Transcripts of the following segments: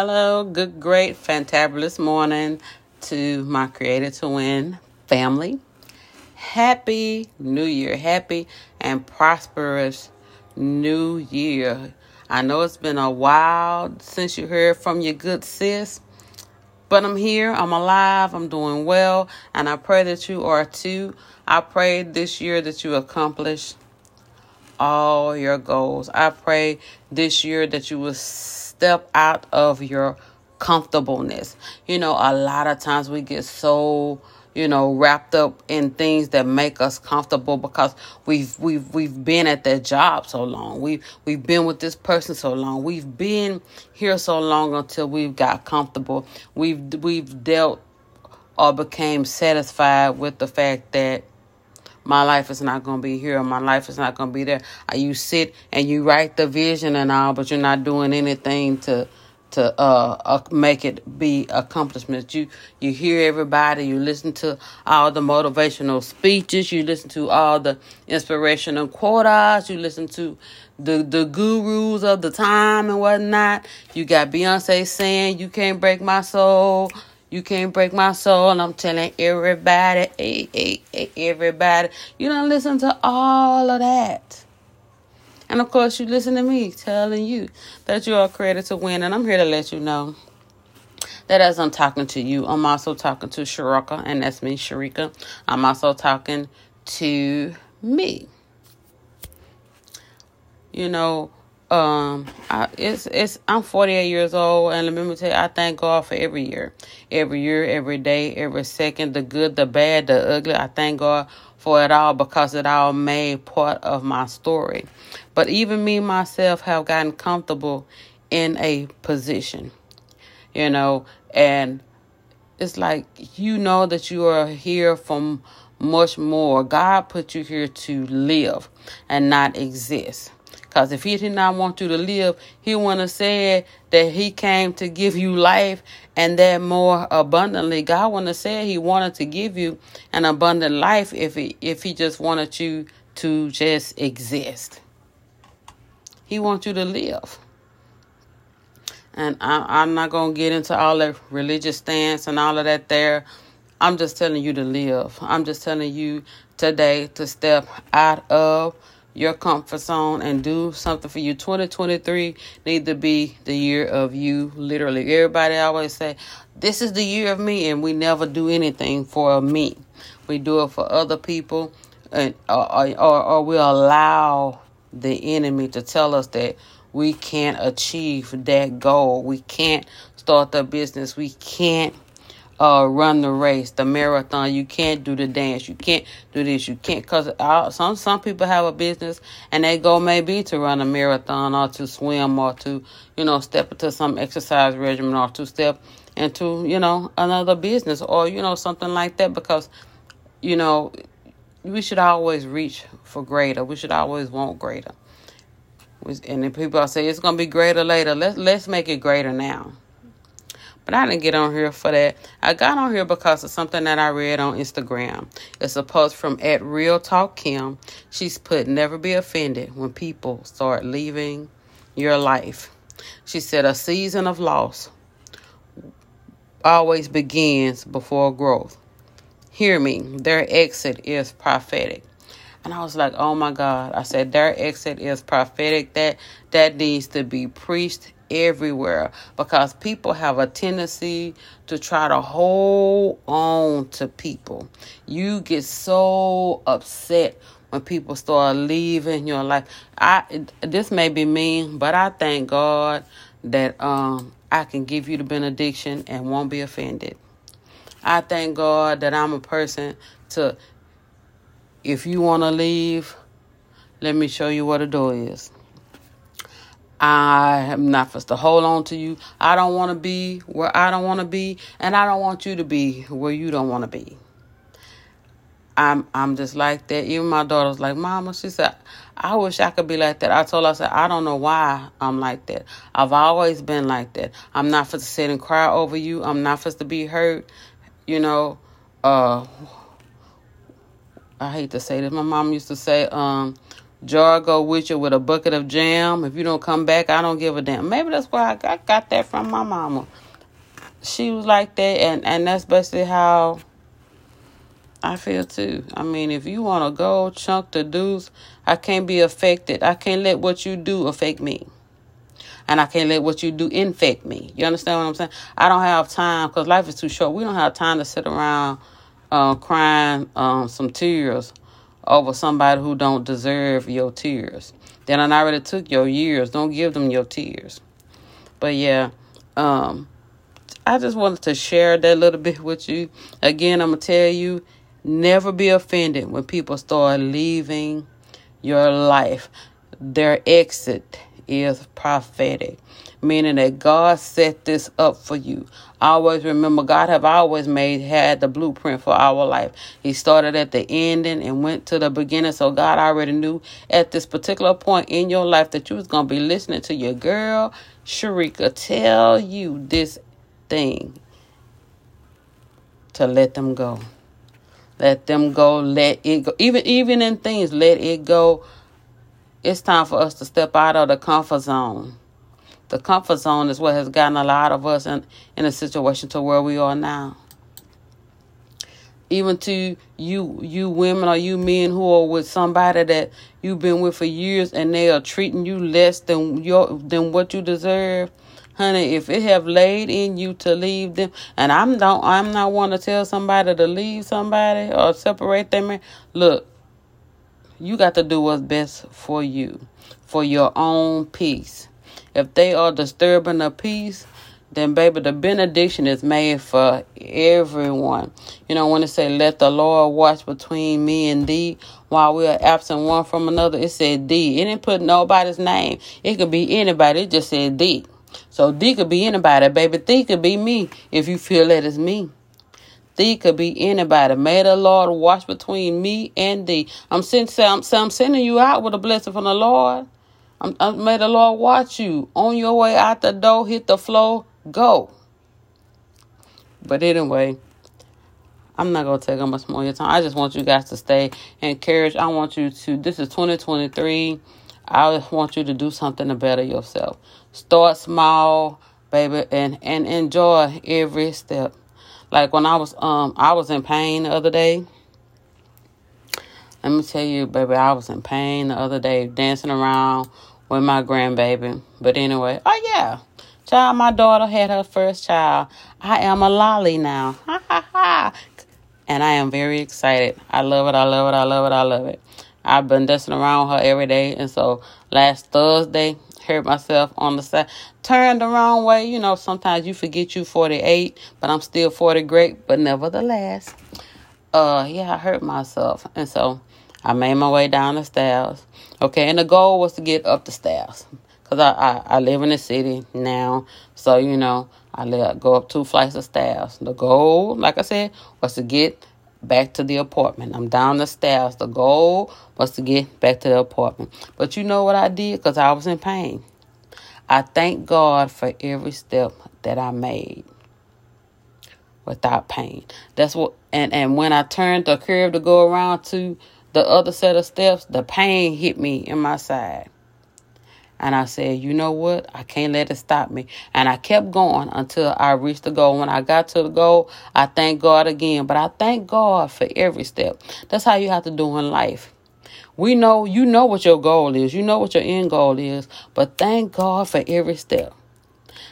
Hello, good, great, fantabulous morning to my Created to Win family. Happy New Year. Happy and prosperous New Year. I know it's been a while since you heard from your good sis, but I'm here, I'm alive, I'm doing well, and I pray that you are too. I pray this year that you accomplish all your goals. I pray this year that you will step out of your comfortableness. You know, a lot of times we get so you know wrapped up in things that make us comfortable because we've we've we've been at that job so long. We've we've been with this person so long. We've been here so long until we've got comfortable. We've we've dealt or became satisfied with the fact that my life is not going to be here my life is not going to be there you sit and you write the vision and all but you're not doing anything to to uh, uh, make it be accomplishments. You you hear everybody. You listen to all the motivational speeches. You listen to all the inspirational quotes. You listen to the the gurus of the time and whatnot. You got Beyonce saying, "You can't break my soul." You can't break my soul, and I'm telling everybody, everybody, you don't listen to all of that. And of course, you listen to me telling you that you are created to win. And I'm here to let you know that as I'm talking to you, I'm also talking to Sharika, and that's me, Sharika. I'm also talking to me. You know, um, I, it's it's I'm 48 years old, and let me tell you, I thank God for every year, every year, every day, every second, the good, the bad, the ugly. I thank God for it all because it all made part of my story. But even me myself have gotten comfortable in a position, you know, and it's like you know that you are here from much more. God put you here to live and not exist. Because if he did not want you to live, he wouldn't have said that he came to give you life and that more abundantly. God wouldn't have said he wanted to give you an abundant life if he if he just wanted you to just exist. He wants you to live. And I, I'm not going to get into all that religious stance and all of that there. I'm just telling you to live. I'm just telling you today to step out of your comfort zone and do something for you. 2023 need to be the year of you, literally. Everybody always say, This is the year of me, and we never do anything for me. We do it for other people, and or, or, or we allow the enemy to tell us that we can't achieve that goal. We can't start the business. We can't uh, run the race, the marathon. You can't do the dance. You can't do this. You can't because some some people have a business and they go maybe to run a marathon or to swim or to you know step into some exercise regimen or to step into you know another business or you know something like that because you know we should always reach for greater. We should always want greater. And then people say it's gonna be greater later. Let's let's make it greater now. But I didn't get on here for that. I got on here because of something that I read on Instagram. It's a post from at Real Talk Kim. She's put, "Never be offended when people start leaving your life." She said, "A season of loss always begins before growth." Hear me. Their exit is prophetic. And I was like, oh my God. I said, their exit is prophetic. That that needs to be preached everywhere because people have a tendency to try to hold on to people. You get so upset when people start leaving your life. I this may be mean, but I thank God that um I can give you the benediction and won't be offended. I thank God that I'm a person to if you want to leave, let me show you what a door is. I am not supposed to hold on to you. I don't want to be where I don't want to be, and I don't want you to be where you don't want to be. I'm I'm just like that. Even my daughter's like, Mama, she said, I wish I could be like that. I told her, I said, I don't know why I'm like that. I've always been like that. I'm not supposed to sit and cry over you. I'm not supposed to be hurt. You know, uh, I hate to say this. My mom used to say, um, jar go with you with a bucket of jam. If you don't come back, I don't give a damn. Maybe that's why I got, got that from my mama. She was like that, and, and that's basically how I feel too. I mean, if you want to go chunk the deuce, I can't be affected. I can't let what you do affect me. And I can't let what you do infect me. You understand what I'm saying? I don't have time because life is too short. We don't have time to sit around uh, crying um, some tears over somebody who don't deserve your tears. Then I already took your years. Don't give them your tears. But yeah, um, I just wanted to share that little bit with you. Again, I'm gonna tell you, never be offended when people start leaving your life. Their exit is prophetic meaning that God set this up for you. Always remember, God have always made had the blueprint for our life. He started at the ending and went to the beginning. So God already knew at this particular point in your life that you was gonna be listening to your girl Sharika tell you this thing to let them go. Let them go. Let it go. Even even in things, let it go. It's time for us to step out of the comfort zone the comfort zone is what has gotten a lot of us in, in a situation to where we are now. Even to you you women or you men who are with somebody that you've been with for years and they are treating you less than your than what you deserve. Honey, if it have laid in you to leave them, and I'm don't I'm not want to tell somebody to leave somebody or separate them. Look, you got to do what's best for you, for your own peace. If they are disturbing the peace, then baby, the benediction is made for everyone. You know, when it say, let the Lord watch between me and thee while we are absent one from another, it said thee. It didn't put nobody's name. It could be anybody. It just said thee. So thee could be anybody, baby. Thee could be me if you feel that it's me. Thee could be anybody. May the Lord watch between me and thee. I'm sending, I'm, sending you out with a blessing from the Lord. I'm, I, may the Lord watch you on your way out the door, hit the floor, go. But anyway, I'm not gonna take up much more of your time. I just want you guys to stay encouraged. I want you to. This is 2023. I just want you to do something to better yourself. Start small, baby, and and enjoy every step. Like when I was um I was in pain the other day. Let me tell you, baby, I was in pain the other day, dancing around with my grandbaby. But anyway, oh yeah, child, my daughter had her first child. I am a lolly now. Ha ha ha. And I am very excited. I love it. I love it. I love it. I love it. I've been dancing around her every day. And so last Thursday, hurt myself on the side. Turned the wrong way. You know, sometimes you forget you 48, but I'm still 40 great. But nevertheless, uh, yeah, I hurt myself. And so I made my way down the stairs. Okay, and the goal was to get up the stairs. Because I, I, I live in the city now. So, you know, I live, go up two flights of stairs. The goal, like I said, was to get back to the apartment. I'm down the stairs. The goal was to get back to the apartment. But you know what I did? Because I was in pain. I thank God for every step that I made without pain. That's what and and when I turned the curve to go around to the other set of steps, the pain hit me in my side. And I said, you know what? I can't let it stop me. And I kept going until I reached the goal. When I got to the goal, I thank God again. But I thank God for every step. That's how you have to do in life. We know, you know what your goal is. You know what your end goal is. But thank God for every step.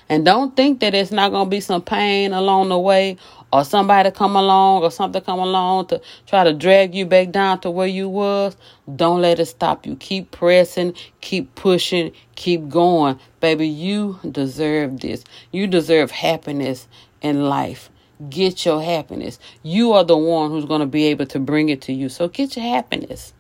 And don't think that it's not going to be some pain along the way or somebody come along or something come along to try to drag you back down to where you was. Don't let it stop you. Keep pressing, keep pushing, keep going. Baby, you deserve this. You deserve happiness in life. Get your happiness. You are the one who's going to be able to bring it to you. So get your happiness.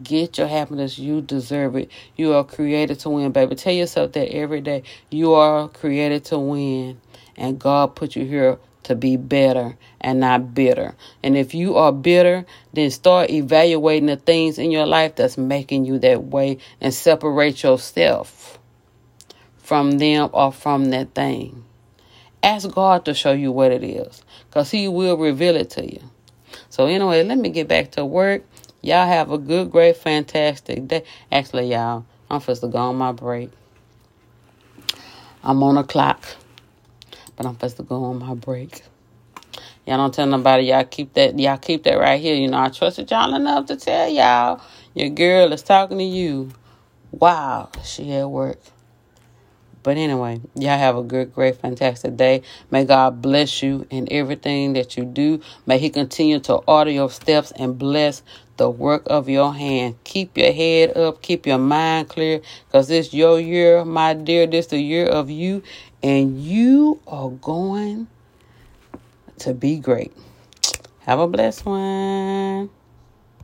Get your happiness. You deserve it. You are created to win, baby. Tell yourself that every day. You are created to win. And God put you here to be better and not bitter. And if you are bitter, then start evaluating the things in your life that's making you that way and separate yourself from them or from that thing. Ask God to show you what it is because He will reveal it to you. So, anyway, let me get back to work. Y'all have a good, great, fantastic day. Actually, y'all, I'm supposed to go on my break. I'm on a clock, but I'm supposed to go on my break. Y'all don't tell nobody. Y'all keep that. Y'all keep that right here. You know, I trusted y'all enough to tell y'all your girl is talking to you. Wow, she at work. But anyway, y'all have a good, great, fantastic day. May God bless you in everything that you do. May He continue to order your steps and bless the work of your hand. Keep your head up, keep your mind clear, because this your year, my dear. This is the year of you, and you are going to be great. Have a blessed one.